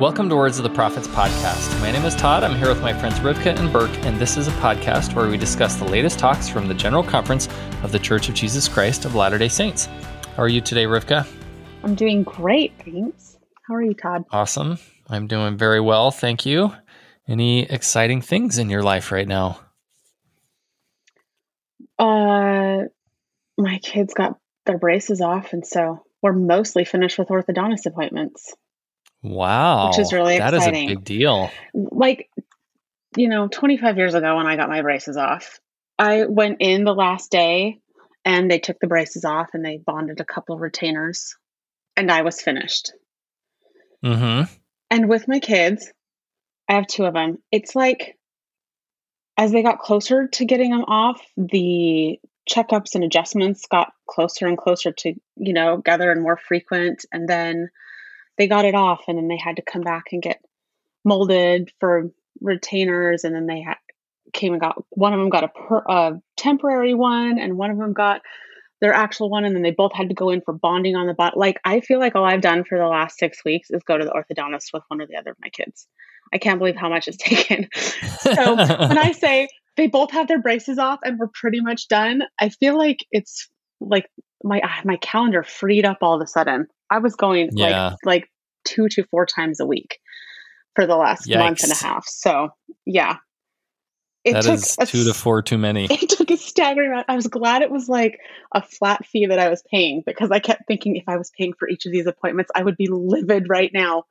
Welcome to Words of the Prophets podcast. My name is Todd. I'm here with my friends Rivka and Burke, and this is a podcast where we discuss the latest talks from the General Conference of the Church of Jesus Christ of Latter day Saints. How are you today, Rivka? I'm doing great, thanks. How are you, Todd? Awesome. I'm doing very well, thank you. Any exciting things in your life right now? Uh, my kids got their braces off, and so we're mostly finished with orthodontist appointments. Wow. Which is really That exciting. is a big deal. Like, you know, 25 years ago when I got my braces off, I went in the last day and they took the braces off and they bonded a couple of retainers, and I was finished. Mm-hmm. And with my kids, I have two of them. It's like as they got closer to getting them off, the checkups and adjustments got closer and closer to, you know, gather and more frequent. And then they got it off, and then they had to come back and get molded for retainers. And then they had, came and got one of them got a, per, a temporary one, and one of them got their actual one. And then they both had to go in for bonding on the bot. Like, I feel like all I've done for the last six weeks is go to the orthodontist with one or the other of my kids. I can't believe how much it's taken. So when I say they both have their braces off and we're pretty much done, I feel like it's like my ah, my calendar freed up all of a sudden. I was going Yeah. like like two to four times a week for the last month and a half. So yeah, it that took is a two to four too many. It took a staggering amount. I was glad it was like a flat fee that I was paying because I kept thinking if I was paying for each of these appointments, I would be livid right now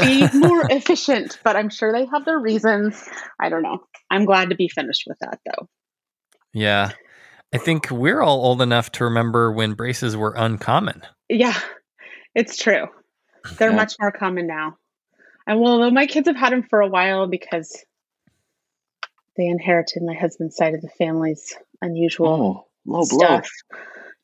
be more efficient, but I'm sure they have their reasons. I don't know. I'm glad to be finished with that though. yeah. I think we're all old enough to remember when braces were uncommon. Yeah, it's true. They're Yeah. much more common now. And well, though my kids have had them for a while because they inherited my husband's side of the family's unusual Oh, low blow. stuff.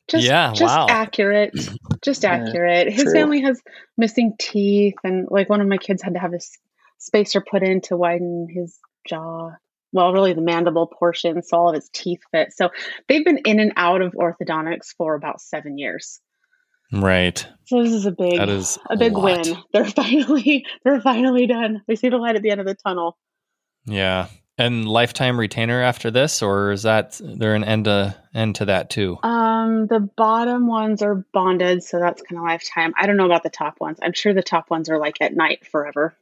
Just, Yeah, just wow. accurate. Just Yeah, accurate. His true. family has missing teeth, and like one of my kids had to have a s- spacer put in to widen his jaw. Well, really the mandible portion, so all of his teeth fit. So they've been in and out of orthodontics for about seven years. Right. So this is a big, That is a big lot. win. They're finally, they're finally done. They see the light at the end of the tunnel. Yeah. And lifetime retainer after this, or is that there an end to end to that too? Um, the bottom ones are bonded, so that's kind of lifetime. I don't know about the top ones. I'm sure the top ones are like at night forever.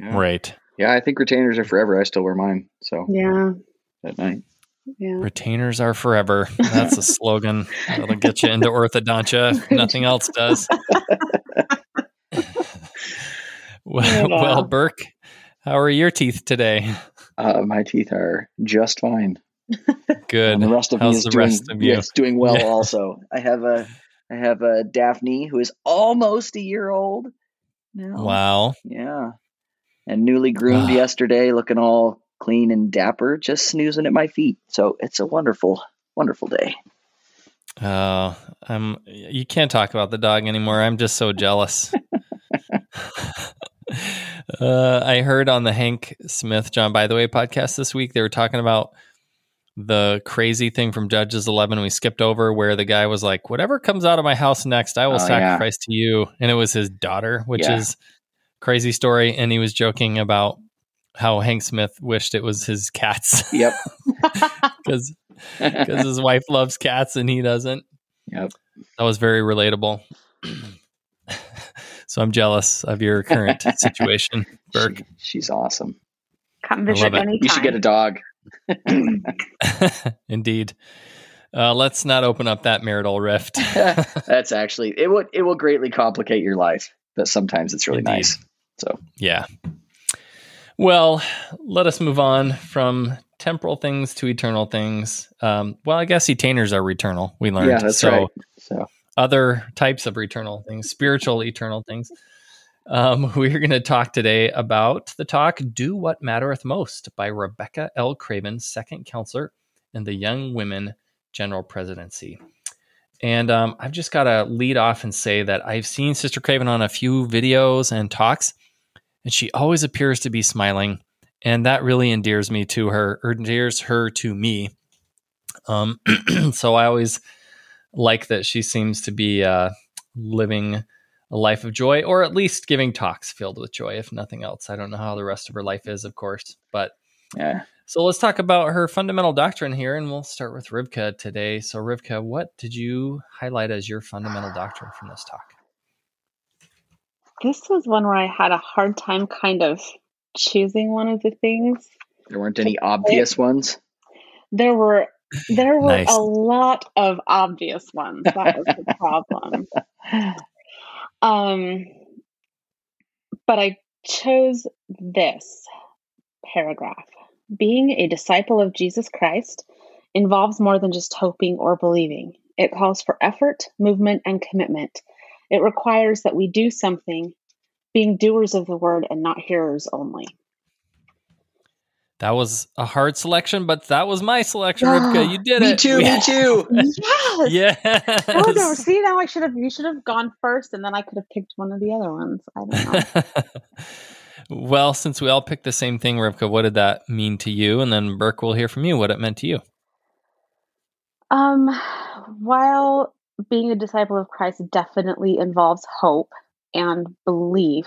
Yeah. Right. Yeah, I think retainers are forever. I still wear mine. So Yeah, at night. Yeah. Retainers are forever. That's a slogan that'll get you into orthodontia. Nothing else does. well, well, Burke, how are your teeth today? Uh, my teeth are just fine. Good. And the rest of me How's is the doing, rest of you? yes, doing well Yeah. also. I have a I have a Daphne who is almost a year old now. Wow. Yeah. And newly groomed Ah. yesterday, looking all clean and dapper, just snoozing at my feet. So it's a wonderful, wonderful day. Oh, I'm. You can't talk about the dog anymore. I'm just so jealous. uh, I heard on the Hank Smith John Bytheway podcast this week they were talking about the crazy thing from Judges 11 we skipped over where the guy was like, "Whatever comes out of my house next, I will Oh, yeah. sacrifice to you," and it was his daughter, which Yeah. is crazy story. And he was joking about how Hank Smith wished it was his cats Yep. because because his wife loves cats and he doesn't. Yep. That was very relatable. so I'm jealous of your current situation, Burke. She- she's awesome. Come visit anytime. You should get a dog. Indeed. Uh, let's not open up that marital rift. That's actually it would it will greatly complicate your life, but sometimes it's really Indeed. nice. So yeah. Well, let us move on from temporal things to eternal things. Um, well, I guess retainers are eternal. We learned. yeah, that's so right. So other types of eternal things, spiritual eternal things. Um, we're going to talk today about the talk Do What Mattereth Most by Rebecca L. Craven, second counselor in the Young Women General Presidency. And um, I've just got to lead off and say that I've seen Sister Craven on a few videos and talks, and she always appears to be smiling. And that really endears me to her, or endears her to me. Um, so I always like that she seems to be uh, living a life of joy, or at least giving talks filled with joy, if nothing else. I don't know how the rest of her life is, of course, but Yeah. so let's talk about her fundamental doctrine here, and we'll start with Rivka today. So, Rivka, what did you highlight as your fundamental doctrine from this talk? This was one where I had a hard time kind of choosing one of the things. There weren't any obvious ones. There were there were Nice. a lot of obvious ones. That was the problem. Um, but I chose this paragraph. Being a disciple of Jesus Christ involves more than just hoping or believing. It calls for effort, movement, and commitment. It requires that we do something, being doers of the word and not hearers only. That was a hard selection, but that was my selection, Yeah. Rivka. You did it. me it. too. Me too. Yes. Yes. Oh no! See, now I should have. You should have gone first, and then I could have picked one of the other ones. I don't know. well, since we all picked the same thing, Rivka, what did that mean to you? And then Burke will hear from you what it meant to you. Um, while being a disciple of Christ definitely involves hope and belief,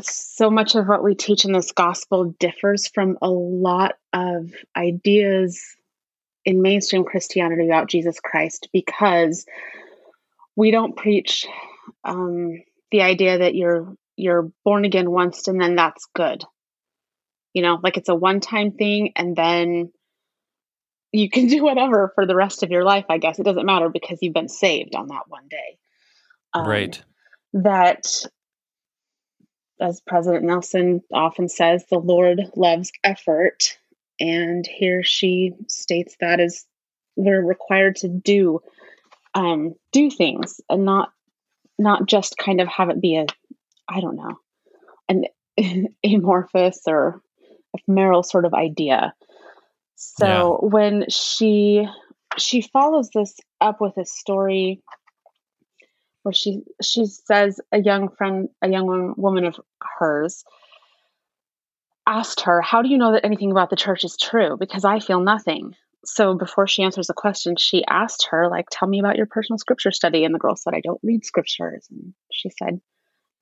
so much of what we teach in this gospel differs from a lot of ideas in mainstream Christianity about Jesus Christ because we don't preach um, the idea that you're you're born again once and then that's good. You know, like it's a one-time thing and then you can do whatever for the rest of your life, I guess. It doesn't matter because you've been saved on that one day. Um, right. That, as President Nelson often says, the Lord loves effort. And here she states that as we're required to do um, do things and not not just kind of have it be a I don't know an amorphous or ephemeral sort of idea. So when she she follows this up with a story where she she says a young friend a young woman of hers asked her how do you know that anything about the church is true? Because i feel nothing. So before she answers the question she asked her like tell me about your personal scripture study. And the girl said i don't read scriptures. And she said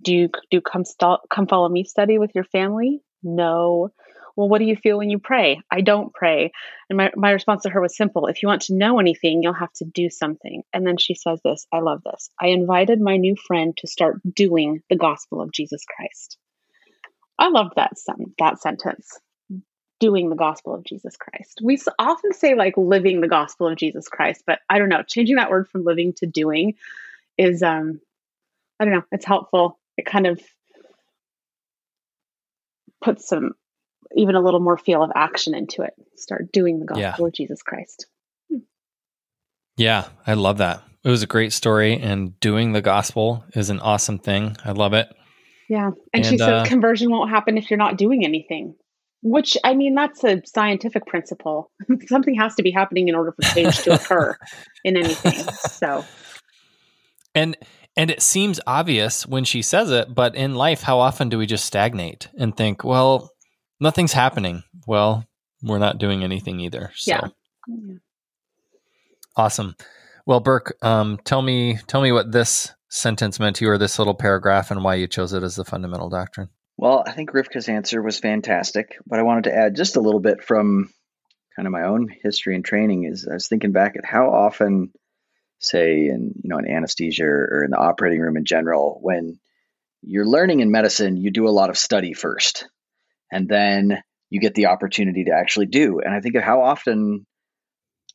do you do come st- come follow me study with your family? No well what do you feel when you pray? I don't pray. And my, my response to her was simple. If you want to know anything you'll have to do something. And then she says this i love this. I invited my new friend to start doing the gospel of jesus christ. I loved that sen- that sentence. Doing the gospel of jesus christ. We often say like living the gospel of jesus christ but i don't know. Changing that word from living to doing is um i don't know. It's helpful. It kind of puts some even a little more feel of action into it start doing the gospel Yeah. of jesus christ Yeah, I love that. It was a great story, and doing the gospel is an awesome thing. I love it. Yeah. And, she And, says uh, conversion won't happen if you're not doing anything, which I mean, that's a scientific principle. Something has to be happening in order for change to occur in anything. So, And and it seems obvious when she says it, but in life, how often do we just stagnate and think, well, nothing's happening? Well, we're not doing anything either. So Yeah. awesome. Well, Burke, um, tell me tell me what this sentence meant to you or this little paragraph and why you chose it as the fundamental doctrine. Well, I think Rivka's answer was fantastic, but I wanted to add just a little bit from kind of my own history and training. Is I was thinking back at how often, say, in you know, in anesthesia or in the operating room in general, when you're learning in medicine, you do a lot of study first, and then you get the opportunity to actually do. And I think of how often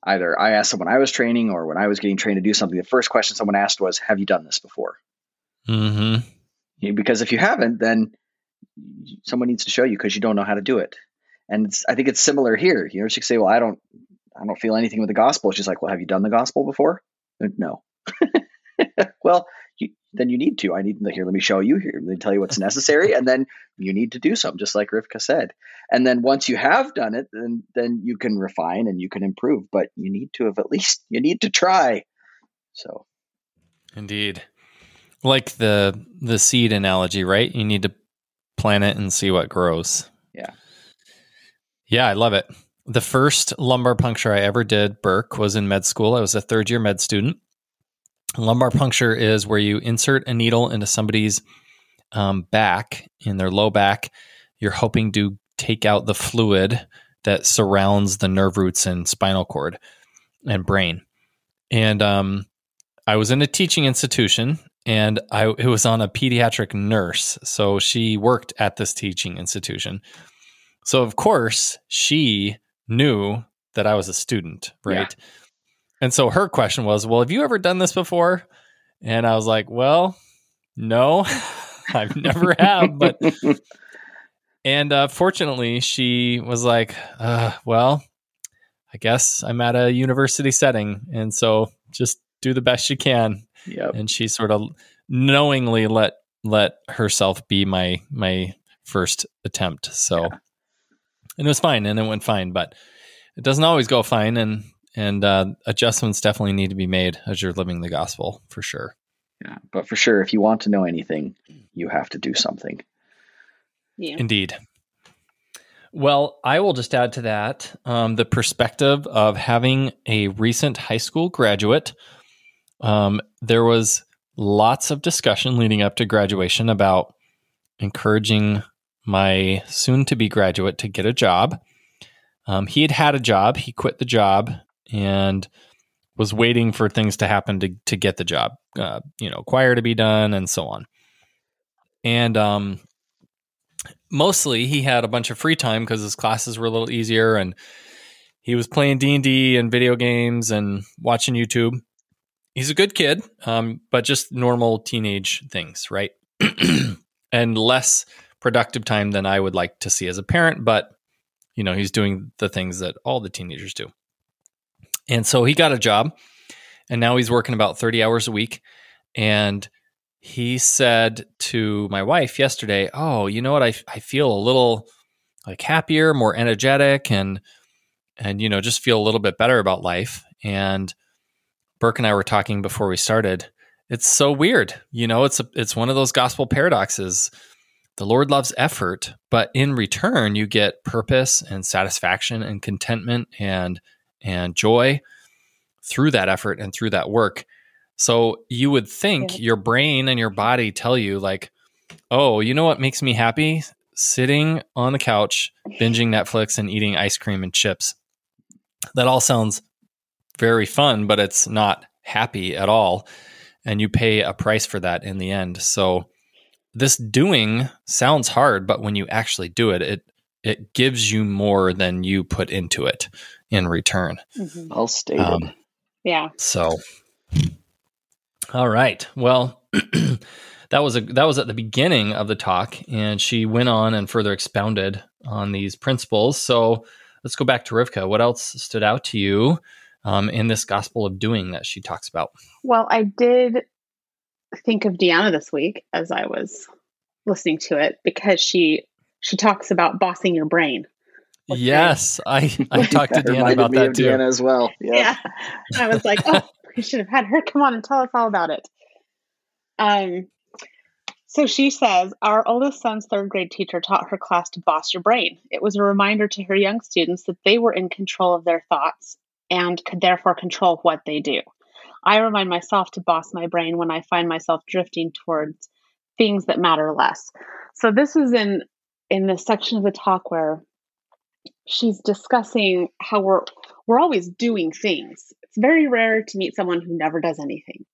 either I asked someone I was training or when I was getting trained to do something, the first question someone asked was, "Have you done this before?" Mm-hmm. Because if you haven't, then someone needs to show you because you don't know how to do it. And it's, I think it's similar here. You know, she could say, "Well, I don't, I don't feel anything with the gospel." She's like, "Well, have you done the gospel before?" No. well, you, then you need to. I need here. Let me show you here. Let me tell you what's necessary, and then you need to do something, just like Rivka said. And then once you have done it, then then you can refine and you can improve. But you need to have at least you need to try. So, indeed, like the the seed analogy, right? You need to plant it and see what grows. Yeah, yeah, I love it. The first lumbar puncture I ever did, Burke, was in med school. I was a third year med student. Lumbar puncture is where you insert a needle into somebody's um, back, in their low back. You're hoping to take out the fluid that surrounds the nerve roots and spinal cord and brain. And um, I was in a teaching institution, and I it was on a pediatric nurse, so she worked at this teaching institution. So of course she knew that I was a student, right? Yeah. And so her question was, Well, have you ever done this before? And I was like, Well, no, I've never have. But, and uh, fortunately, she was like, uh, Well, I guess I'm at a university setting. And so just do the best you can. Yep. And she sort of knowingly let let herself be my my first attempt. So yeah. and it was fine and it went fine, but it doesn't always go fine and and uh, adjustments definitely need to be made as you're living the gospel for sure. Yeah, but for sure, if you want to know anything, you have to do something. Yeah. Indeed. Well, I will just add to that um, the perspective of having a recent high school graduate. Um, there was lots of discussion leading up to graduation about encouraging my soon to be graduate to get a job. Um, he had had a job, he quit the job and was waiting for things to happen to to get the job, uh, you know, choir to be done and so on. And um, mostly he had a bunch of free time because his classes were a little easier, and he was playing D and D and video games and watching YouTube. He's a good kid, um, but just normal teenage things, right? and less productive time than I would like to see as a parent, but you know, he's doing the things that all the teenagers do. And so he got a job and now he's working about 30 hours a week. And he said to my wife yesterday, Oh, you know what? I, I feel a little like happier, more energetic, and, and, you know, just feel a little bit better about life. And Burke and I were talking before we started. It's so weird. You know, it's a, it's one of those gospel paradoxes. The Lord loves effort, but in return, you get purpose and satisfaction and contentment and and joy through that effort and through that work. So you would think yeah. your brain and your body tell you, like, oh, you know what makes me happy? Sitting on the couch, binging Netflix and eating ice cream and chips. That all sounds very fun, but it's not happy at all. And you pay a price for that in the end. So this doing sounds hard, but when you actually do it, it it gives you more than you put into it in return. Mm-hmm. Well stated. Um, yeah. So, all right. Well, that was a that was at the beginning of the talk, and she went on and further expounded on these principles. So let's go back to Rivka. What else stood out to you um, in this gospel of doing that she talks about? Well, I did think of Deanna this week as I was listening to it because she she talks about bossing your brain Yes, I I talked to Deanna about that too. Deanna as well. Yeah. yeah. I was like, oh, we should have had her come on and tell us all about it. Um, so she says, Our oldest son's third grade teacher taught her class to boss your brain. It was a reminder to her young students that they were in control of their thoughts and could therefore control what they do. I remind myself to boss my brain when I find myself drifting towards things that matter less. So this is in in the section of the talk where she's discussing how we're we're always doing things. It's very rare to meet someone who never does anything.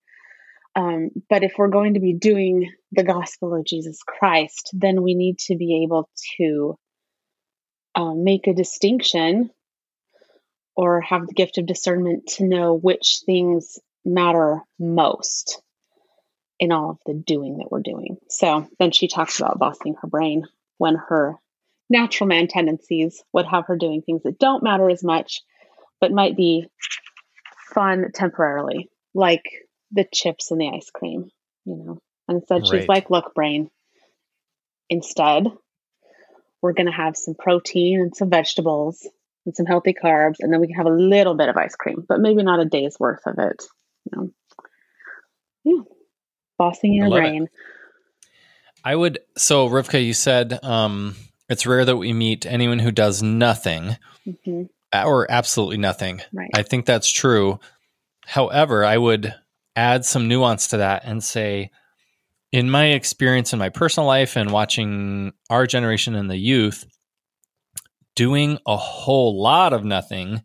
Um, but if we're going to be doing the gospel of Jesus Christ, then we need to be able to uh, make a distinction or have the gift of discernment to know which things matter most in all of the doing that we're doing. So then she talks about bossing her brain when her natural man tendencies would have her doing things that don't matter as much, but might be fun temporarily, like the chips and the ice cream, you know. And instead, she's Right. like, look, brain, instead, we're going to have some protein and some vegetables and some healthy carbs, and then we can have a little bit of ice cream, but maybe not a day's worth of it. You know? Yeah. Bossing your love it. brain. I would. So, Rivka, you said um, it's rare that we meet anyone who does nothing hmm or absolutely nothing. Right. I think that's true. However, I would add some nuance to that and say, in my experience in my personal life and watching our generation and the youth, doing a whole lot of nothing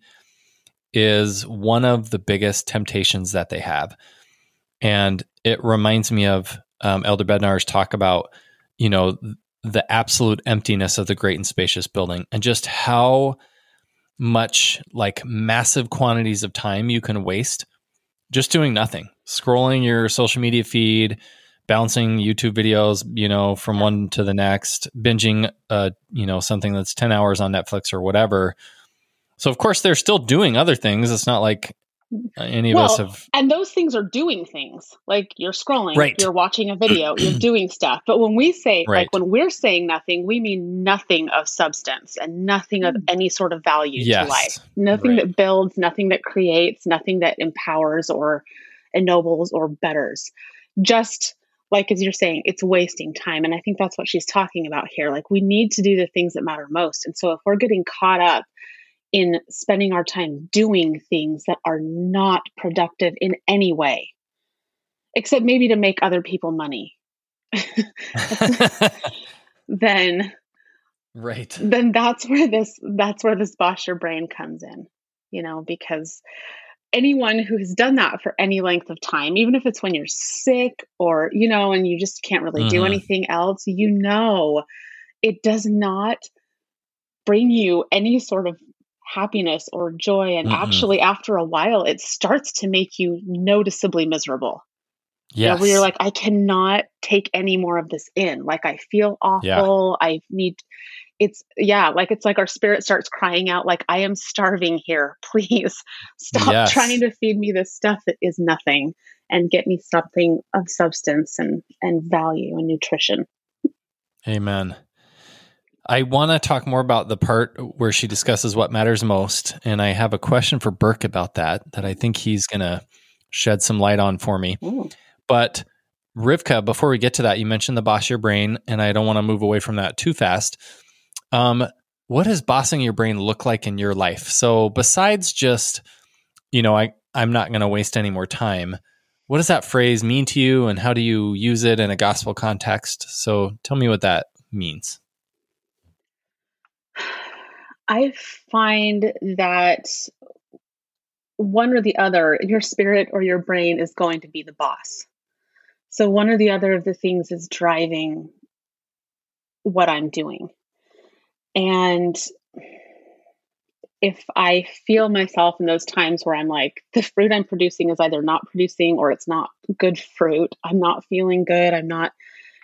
is one of the biggest temptations that they have. And it reminds me of um, Elder Bednar's talk about, you know, the absolute emptiness of the great and spacious building and just how much like massive quantities of time you can waste just doing nothing, scrolling your social media feed, bouncing YouTube videos, you know, from one to the next, binging, uh, you know, something that's 10 hours on Netflix or whatever. So, of course, they're still doing other things. It's not like any of us have. And those things are doing things. Like you're scrolling, Right. you're watching a video, you're doing stuff. But when we say, Right. like when we're saying nothing, we mean nothing of substance and nothing of mm. any sort of value Yes. to life. Nothing Right. that builds, nothing that creates, nothing that empowers or ennobles or betters. Just like as you're saying, it's wasting time. And I think that's what she's talking about here. Like we need to do the things that matter most. And so if we're getting caught up in spending our time doing things that are not productive in any way, except maybe to make other people money, then right. then that's where this that's where this boss your brain comes in you know because anyone who has done that for any length of time even if it's when you're sick or you know and you just can't really do Mhm. anything else you know it does not bring you any sort of happiness or joy and Mm-mm. actually after a while it starts to make you noticeably miserable you know, where you're like, I cannot take any more of this in. Like, I feel awful. I need, it's, yeah, like it's like our spirit starts crying out, like, I am starving here. Please stop Yes. trying to feed me this stuff that is nothing and get me something of substance and, and value and nutrition. Amen. I want to talk more about the part where she discusses what matters most. And I have a question for Burke about that, that I think he's going to shed some light on for me. Ooh. But Rivka, before we get to that, you mentioned the boss your brain, and I don't want to move away from that too fast. Um, what does bossing your brain look like in your life? So besides just, you know, I, I'm not going to waste any more time. What does that phrase mean to you and how do you use it in a gospel context? So tell me what that means. I find that one or the other, your spirit or your brain is going to be the boss. So one or the other of the things is driving what I'm doing. And if I feel myself in those times where I'm like, the fruit I'm producing is either not producing or it's not good fruit, I'm not feeling good, I'm not,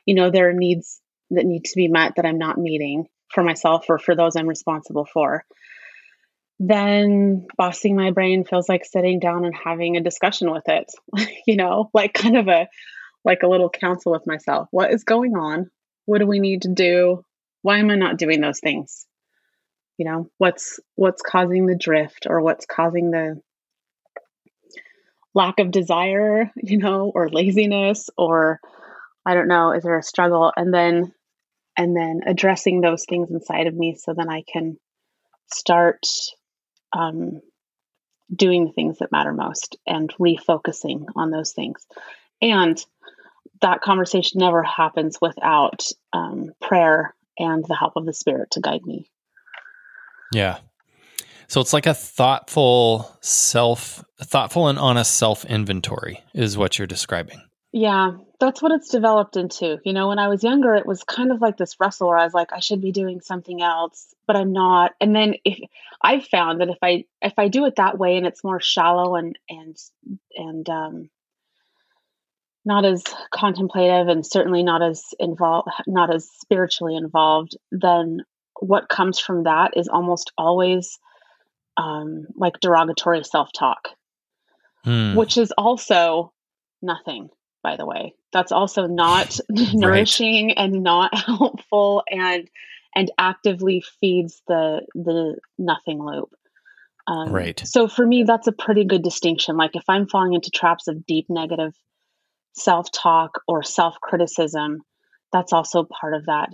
you know, there are needs that need to be met that I'm not meeting for myself or for those I'm responsible for, then bossing my brain feels like sitting down and having a discussion with it, you know, like kind of a like a little counsel with myself. What is going on? What do we need to do? Why am I not doing those things? You know, what's what's causing the drift or what's causing the lack of desire, you know, or laziness or I don't know, is there a struggle? And then and then addressing those things inside of me so then I can start um, doing the things that matter most and refocusing on those things. And that conversation never happens without um, prayer and the help of the Spirit to guide me. Yeah. So it's like a thoughtful self, thoughtful and honest self inventory is what you're describing. Yeah, that's what it's developed into. You know, when I was younger, it was kind of like this wrestle where I was like, I should be doing something else, but I'm not. And then if I've found that if I if I do it that way and it's more shallow and and and um, not as contemplative and certainly not as involved, not as spiritually involved, then what comes from that is almost always um, like derogatory self talk Hmm. which is also nothing by the way. That's also not nourishing right. and not helpful and and actively feeds the the nothing loop. Um, right. So for me, that's a pretty good distinction. Like if I'm falling into traps of deep negative self talk or self criticism, that's also part of that.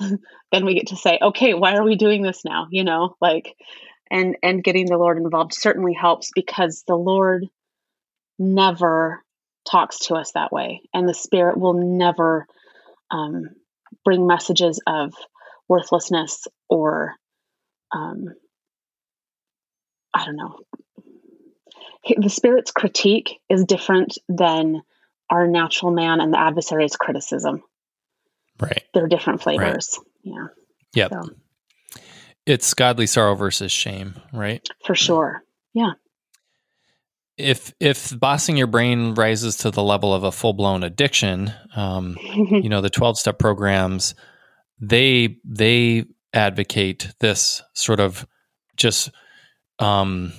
then we get to say, okay, why are we doing this now? You know, like, and and getting the Lord involved certainly helps because the Lord never talks to us that way, and the Spirit will never um, bring messages of worthlessness or um, I don't know. The Spirit's critique is different than our natural man and the adversary's criticism. Right. They're different flavors. Right. Yeah. Yep. So. It's godly sorrow versus shame, right? For sure. Yeah. If if bossing your brain rises to the level of a full blown addiction, um, you know the twelve step programs, they they advocate this sort of just um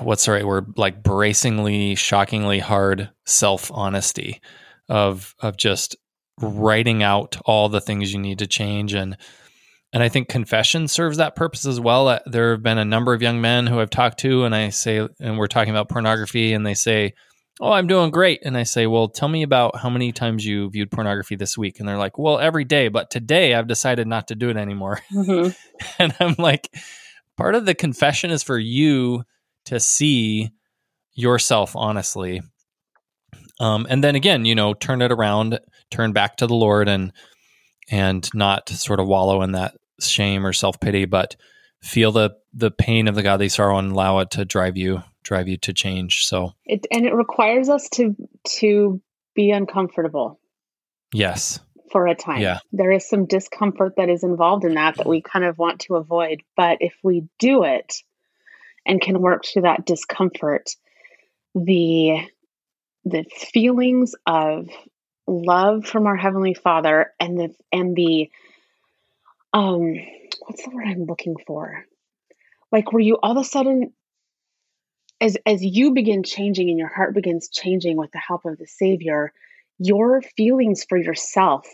what's the right word? Like bracingly shockingly hard self honesty of of just writing out all the things you need to change and and I think confession serves that purpose as well. Uh, there have been a number of young men who I've talked to, and I say, and we're talking about pornography, and they say, "Oh, I'm doing great," and I say, "Well, tell me about how many times you viewed pornography this week," and they're like, "Well, every day, but today I've decided not to do it anymore," mm-hmm. and I'm like, part of the confession is for you to see yourself honestly um, and then again, you know, turn it around, turn back to the Lord, and and not sort of wallow in that shame or self pity, but feel the the pain of the godly sorrow and allow it to drive you drive you to change. So it and it requires us to to be uncomfortable. Yes. For a time. Yeah. There is some discomfort that is involved in that that we kind of want to avoid. But if we do it and can work through that discomfort, the the feelings of love from our heavenly father and the and the um what's the word i'm looking for like where you all of a sudden as as you begin changing and your heart begins changing with the help of the savior your feelings for yourself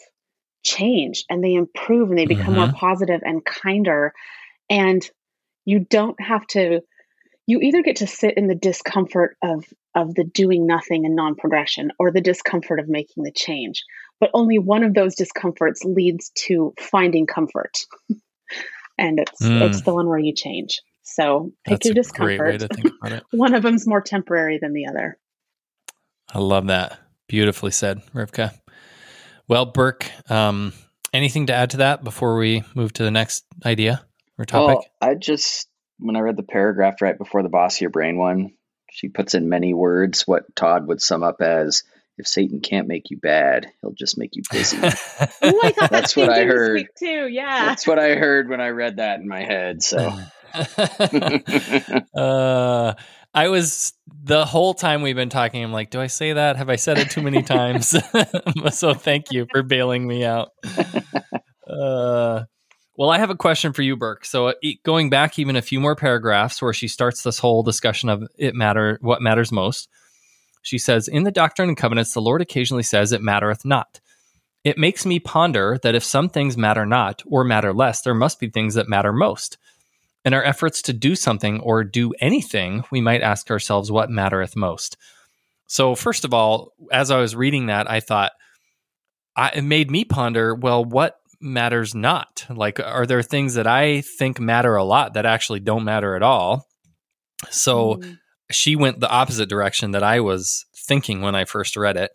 change and they improve and they become mm-hmm. more positive and kinder and you don't have to you either get to sit in the discomfort of of the doing nothing and non-progression or the discomfort of making the change. But only one of those discomforts leads to finding comfort. And it's mm. it's the one where you change. So pick That's your discomfort. one of them's more temporary than the other. I love that. Beautifully said rivka. Well burke um, anything to add to that before we move to the next idea or topic? Well, i just when I read the paragraph right before the boss your brain one, she puts in many words what Todd would sum up as if Satan can't make you bad, he'll just make you busy. Ooh, I thought that's what I heard too. Yeah, that's what I heard when I read that in my head. So, uh, I was the whole time we've been talking. I'm like, do I say that? Have I said it too many times? so, thank you for bailing me out. Uh, well, I have a question for you, Burke. So, uh, going back even a few more paragraphs where she starts this whole discussion of it matter, what matters most. She says, In the Doctrine and Covenants, the Lord occasionally says, It mattereth not. It makes me ponder that if some things matter not or matter less, there must be things that matter most. In our efforts to do something or do anything, we might ask ourselves, What mattereth most? So, first of all, as I was reading that, I thought, I, it made me ponder, well, what matters not? Like, are there things that I think matter a lot that actually don't matter at all? So mm. she went the opposite direction that I was thinking when I first read it.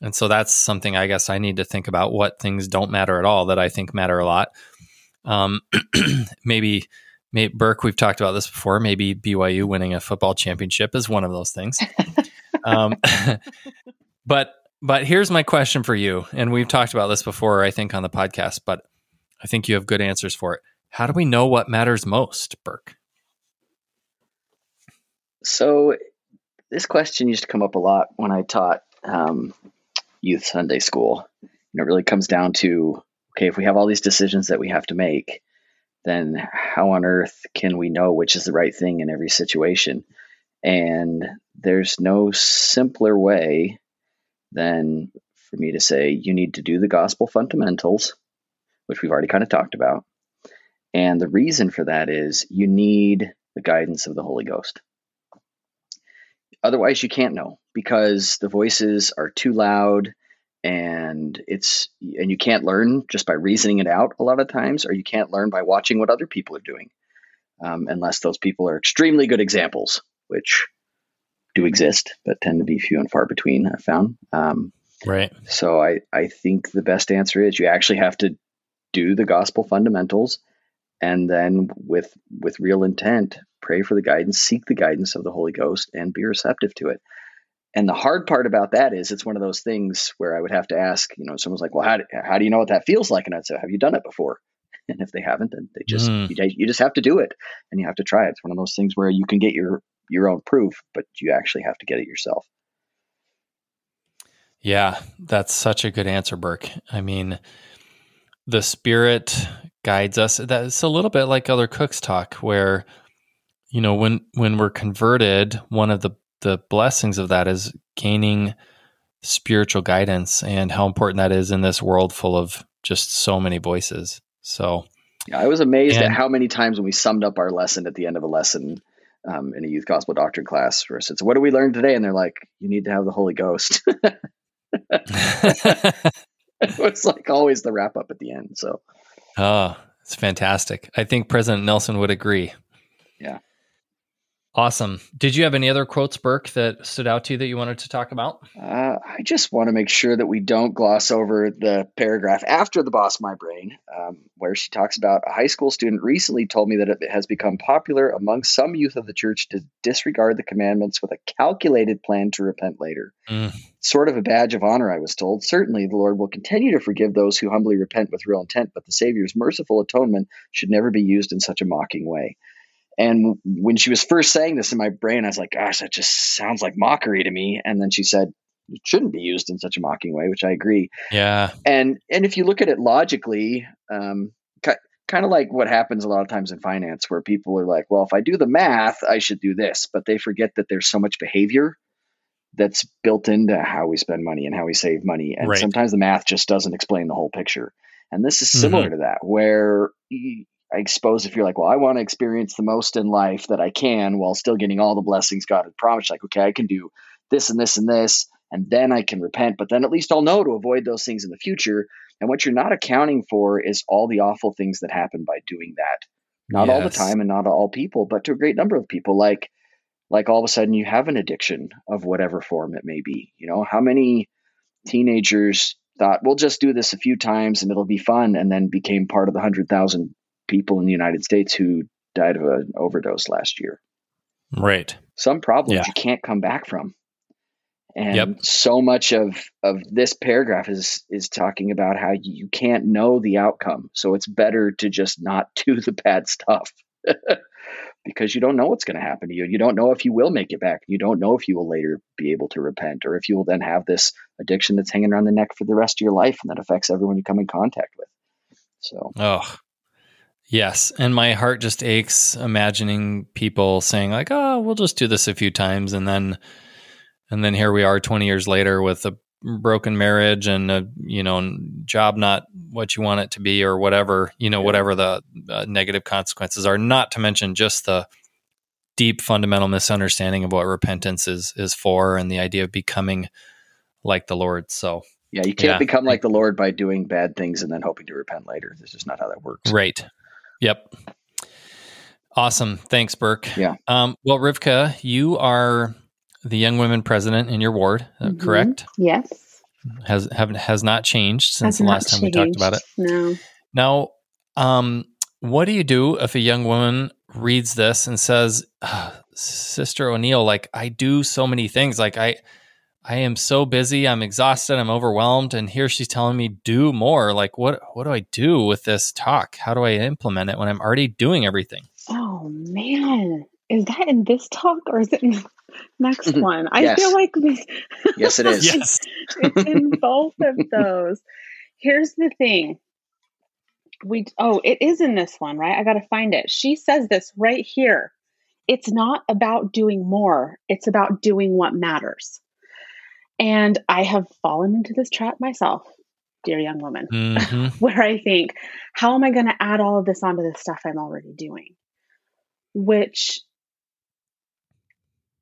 And so that's something I guess I need to think about what things don't matter at all that I think matter a lot. Um, maybe, maybe Burke, we've talked about this before. Maybe BYU winning a football championship is one of those things. um, but but here's my question for you. And we've talked about this before, I think, on the podcast, but I think you have good answers for it. How do we know what matters most, Burke? So, this question used to come up a lot when I taught um, youth Sunday school. And it really comes down to okay, if we have all these decisions that we have to make, then how on earth can we know which is the right thing in every situation? And there's no simpler way than for me to say you need to do the gospel fundamentals, which we've already kind of talked about. And the reason for that is you need the guidance of the Holy Ghost. Otherwise, you can't know because the voices are too loud and it's and you can't learn just by reasoning it out a lot of times or you can't learn by watching what other people are doing um, unless those people are extremely good examples which do exist but tend to be few and far between i've found. Um, right. so I, I think the best answer is you actually have to do the gospel fundamentals and then with with real intent pray for the guidance seek the guidance of the holy ghost and be receptive to it. And the hard part about that is it's one of those things where i would have to ask you know someone's like well how do, how do you know what that feels like? And i'd say have you done it before? And if they haven't then they just mm. you, you just have to do it and you have to try it. It's one of those things where you can get your your own proof but you actually have to get it yourself. Yeah that's such a good answer burke. I mean the spirit guides us. That's a little bit like Elder Cook's talk where you know when when we're converted one of the the blessings of that is gaining spiritual guidance and how important that is in this world full of just so many voices. So yeah, i was amazed and, at how many times when we summed up our lesson at the end of a lesson um, in a youth gospel doctrine class where I said, so what do we learn today and they're like you need to have the holy ghost it's like always the wrap up at the end so Oh, it's fantastic. I think President Nelson would agree. Yeah. Awesome. Did you have any other quotes, Burke, that stood out to you that you wanted to talk about? Uh, I just want to make sure that we don't gloss over the paragraph after the boss my brain, um, where she talks about a high school student recently told me that it has become popular among some youth of the church to disregard the commandments with a calculated plan to repent later. Mm. Sort of a badge of honor, I was told. Certainly, the Lord will continue to forgive those who humbly repent with real intent, but the Savior's merciful atonement should never be used in such a mocking way. And when she was first saying this in my brain, I was like, gosh, that just sounds like mockery to me. And then she said, it shouldn't be used in such a mocking way, which I agree. Yeah. And and if you look at it logically, um, kind of like what happens a lot of times in finance, where people are like, well, if I do the math, I should do this, but they forget that there's so much behavior that's built into how we spend money and how we save money, and right. sometimes the math just doesn't explain the whole picture. And this is similar mm-hmm. to that, where I suppose if you're like, well, I want to experience the most in life that I can while still getting all the blessings God had promised, like, okay, I can do this and this and this, and then I can repent, but then at least I'll know to avoid those things in the future. And what you're not accounting for is all the awful things that happen by doing that. Not yes. all the time and not all people, but to a great number of people. Like, like all of a sudden you have an addiction of whatever form it may be. You know, how many teenagers thought we'll just do this a few times and it'll be fun, and then became part of the hundred thousand people in the United States who died of an overdose last year. Right. Some problems yeah. you can't come back from. And yep. so much of of this paragraph is is talking about how you can't know the outcome. So it's better to just not do the bad stuff. because you don't know what's going to happen to you. You don't know if you will make it back. You don't know if you will later be able to repent or if you will then have this addiction that's hanging around the neck for the rest of your life and that affects everyone you come in contact with. So, oh, Yes, and my heart just aches imagining people saying like, "Oh, we'll just do this a few times," and then, and then here we are, twenty years later, with a broken marriage and a you know job not what you want it to be, or whatever you know, yeah. whatever the uh, negative consequences are. Not to mention just the deep fundamental misunderstanding of what repentance is is for, and the idea of becoming like the Lord. So yeah, you can't yeah. become like the Lord by doing bad things and then hoping to repent later. This is not how that works. Right. Yep. Awesome. Thanks, Burke. Yeah. Um, well, Rivka, you are the young women president in your ward, uh, mm-hmm. correct? Yes. Has have has not changed since has the last time we talked about it. No. Now, um, what do you do if a young woman reads this and says, "Sister O'Neill, like I do so many things, like I." I am so busy. I'm exhausted. I'm overwhelmed. And here she's telling me do more. Like, what, what do I do with this talk? How do I implement it when I'm already doing everything? Oh man. Is that in this talk or is it in the next mm-hmm. one? I feel like this. yes, it is. yes. it's in both of those. Here's the thing. We, oh, it is in this one, right? I got to find it. She says this right here it's not about doing more, it's about doing what matters. And I have fallen into this trap myself, dear young woman, mm-hmm. where I think, how am I going to add all of this onto the stuff I'm already doing? Which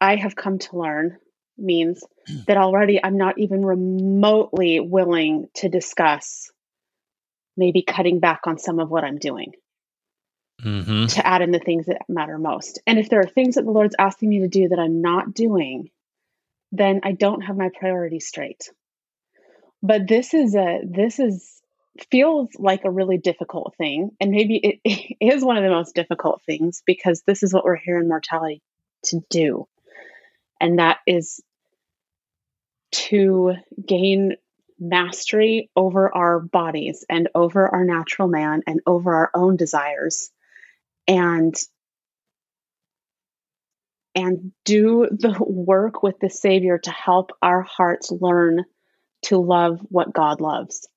I have come to learn means that already I'm not even remotely willing to discuss maybe cutting back on some of what I'm doing mm-hmm. to add in the things that matter most. And if there are things that the Lord's asking me to do that I'm not doing, then I don't have my priorities straight. But this is a this is feels like a really difficult thing and maybe it, it is one of the most difficult things because this is what we're here in mortality to do and that is to gain mastery over our bodies and over our natural man and over our own desires and and do the work with the savior to help our hearts learn to love what god loves.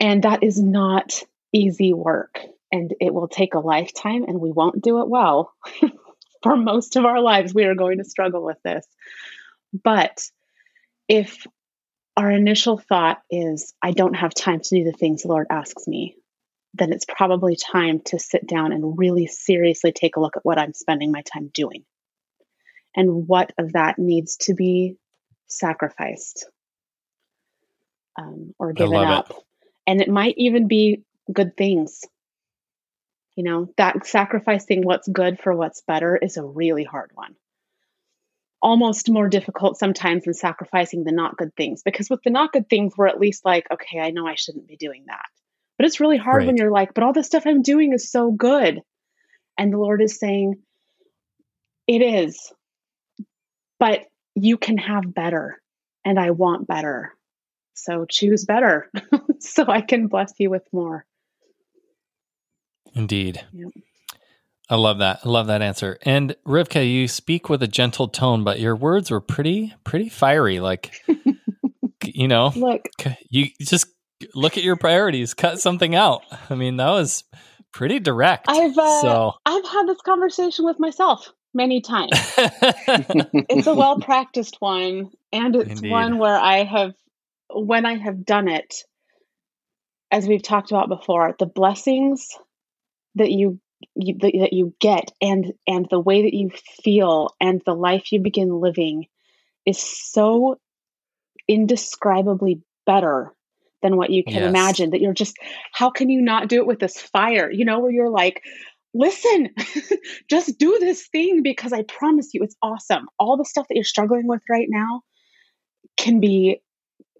And that is not easy work and it will take a lifetime and we won't do it well for most of our lives. We are going to struggle with this. But if our initial thought is i don't have time to do the things the lord asks me then it's probably time to sit down and really seriously take a look at what I'm spending my time doing and what of that needs to be sacrificed um, or given up. It. And it might even be good things. You know, that sacrificing what's good for what's better is a really hard one. Almost more difficult sometimes than sacrificing the not good things because with the not good things, we're at least like, okay, I know I shouldn't be doing that. But it's really hard right. when you're like, but all the stuff I'm doing is so good. And the Lord is saying, it is, but you can have better. And I want better. So choose better so I can bless you with more. Indeed. I love that. I love that answer. And Rivka, you speak with a gentle tone, but your words were pretty, pretty fiery. Like, you know, look, you just look at your priorities, cut something out. I mean, that was pretty direct. I've uh, so I've had this conversation with myself many times. it's a well practiced one, and it's Indeed. one where I have, when I have done it, as we've talked about before, the blessings that you, you that you get, and and the way that you feel, and the life you begin living, is so indescribably better than what you can yes. imagine that you're just how can you not do it with this fire you know where you're like listen just do this thing because i promise you it's awesome. All the stuff that you're struggling with right now can be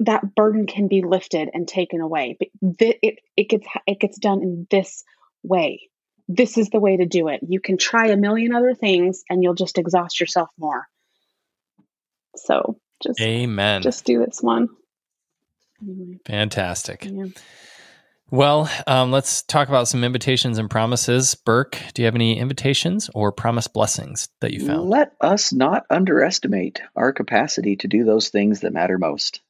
that burden can be lifted and taken away. But th- it, it gets it gets done in this way. This is the way to do it. You can try a million other things and you'll just exhaust yourself more. So just amen. just do this one. Fantastic. Yeah. Well, um, let's talk about some invitations and promises. Burke, do you have any invitations or promise blessings that you found? Let us not underestimate our capacity to do those things that matter most.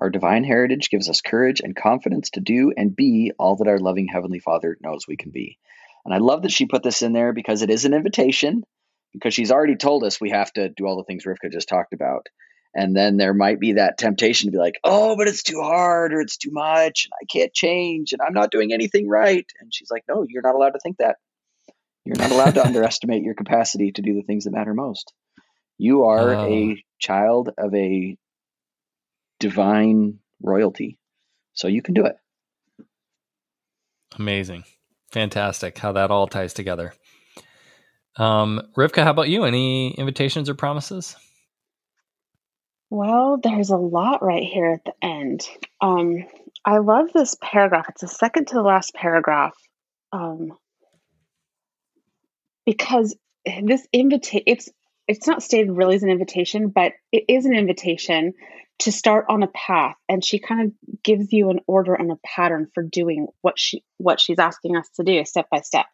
Our divine heritage gives us courage and confidence to do and be all that our loving Heavenly Father knows we can be. And I love that she put this in there because it is an invitation, because she's already told us we have to do all the things Rivka just talked about and then there might be that temptation to be like oh but it's too hard or it's too much and i can't change and i'm not doing anything right. And she's like no you're not allowed to think that. You're not allowed to underestimate your capacity to do the things that matter most. You are a oh. child of a divine royalty so you can do it. Amazing. Fantastic how that all ties together. Um rivka how about you? Any invitations or promises well, there's a lot right here at the end. Um, I love this paragraph. It's the second to the last paragraph. Um, because this invitation it's it's not stated really as an invitation, but it is an invitation to start on a path and she kind of gives you an order and a pattern for doing what she what she's asking us to do step by step.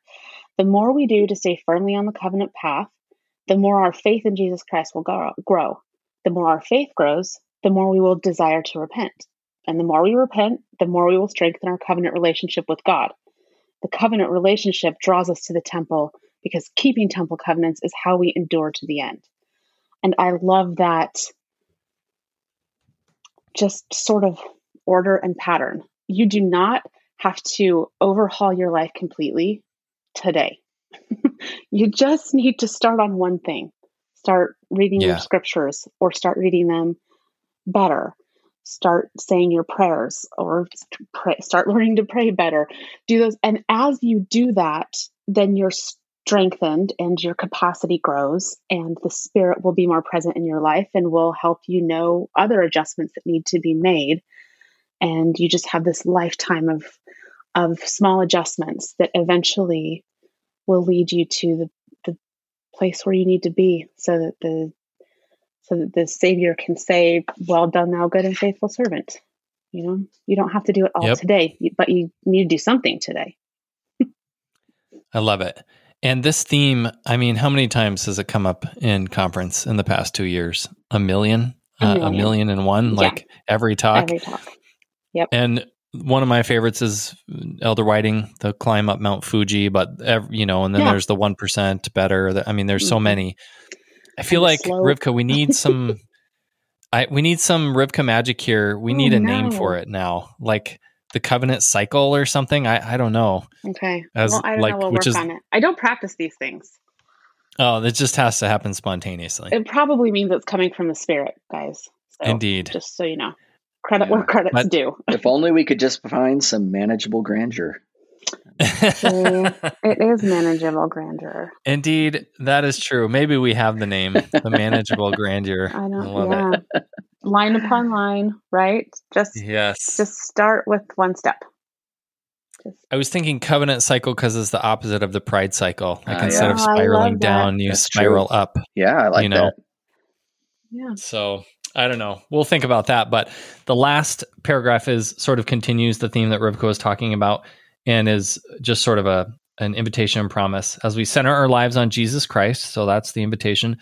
The more we do to stay firmly on the covenant path, the more our faith in Jesus Christ will grow. The more our faith grows, the more we will desire to repent. And the more we repent, the more we will strengthen our covenant relationship with God. The covenant relationship draws us to the temple, because keeping temple covenants is how we endure to the end. And I love that just sort of order and pattern. You do not have to overhaul your life completely today. you just need to start on one thing. Start reading yeah. your scriptures or start reading them better. Start saying your prayers or pray, start learning to pray better. Do those. And as you do that, then you're strengthened and your capacity grows, and the Spirit will be more present in your life and will help you know other adjustments that need to be made. And you just have this lifetime of of small adjustments that eventually will lead you to the, the place where you need to be so that the so that the savior can say well done thou good and faithful servant. You know you don't have to do it all yep. today but you need to do something today. I love it. And this theme i mean how many times has it come up in conference in the past two years? A million? A million, uh, a million. and one? Yeah. like every talk? Every talk. Yep. And one of my favorites is Elder Whiting, the climb up Mount Fuji, but every, you know, and then yeah. there's the one percent better. I mean, there's so mm-hmm. many. I feel like slow. Rivka, we need some. I we need some Rivka magic here. We oh, need a no. name for it now, like the covenant cycle or something. I I don't know. Okay. As, well, I don't like, know. We'll work is, on it. I don't practice these things. Oh, it just has to happen spontaneously. It probably means it's coming from the spirit, guys. So, Indeed. Just so you know. Credit yeah. where credit's but due. if only we could just find some manageable grandeur. it is manageable grandeur. Indeed, that is true. Maybe we have the name, the manageable grandeur. I don't. I love yeah. it. Line upon line, right? Just yes. Just start with one step. Just. I was thinking covenant cycle because it's the opposite of the pride cycle. Like uh, instead yeah. of spiraling down, you That's spiral true. up. Yeah, I like you know? that. Yeah. So I don't know. We'll think about that. But the last paragraph is sort of continues the theme that Rivka was talking about and is just sort of a an invitation and promise as we center our lives on Jesus Christ. So that's the invitation.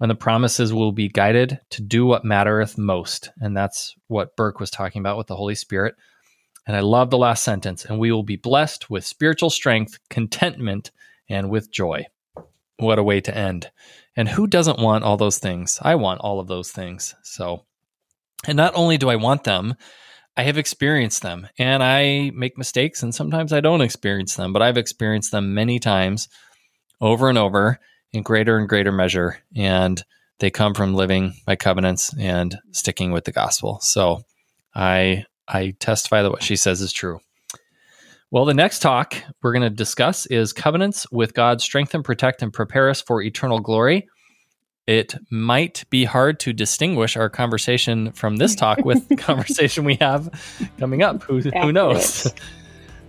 And the promises will be guided to do what mattereth most. And that's what Burke was talking about with the Holy Spirit. And I love the last sentence. And we will be blessed with spiritual strength, contentment, and with joy. What a way to end. And who doesn't want all those things? I want all of those things. So, and not only do I want them, I have experienced them and I make mistakes and sometimes I don't experience them, but I've experienced them many times over and over in greater and greater measure. And they come from living by covenants and sticking with the gospel. So I I testify that what she says is true. Well, the next talk we're going to discuss is covenants with God strengthen, protect, and prepare us for eternal glory. It might be hard to distinguish our conversation from this talk with the conversation we have coming up. Who, who knows?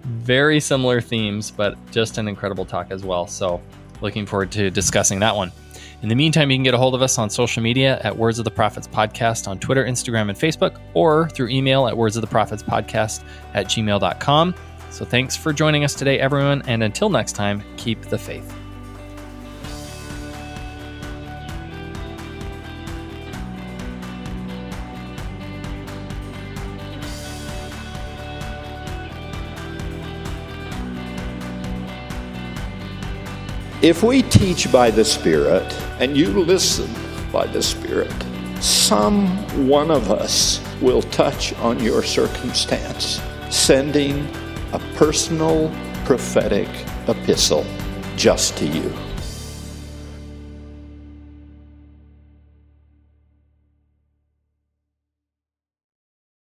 Very similar themes, but just an incredible talk as well. So, looking forward to discussing that one. In the meantime, you can get a hold of us on social media at Words of the Prophets Podcast on Twitter, Instagram, and Facebook, or through email at Words of the Prophets Podcast at gmail.com. So thanks for joining us today, everyone, and until next time, keep the faith. If we teach by the Spirit and you listen by the Spirit, some one of us will touch on your circumstance, sending a personal prophetic epistle just to you.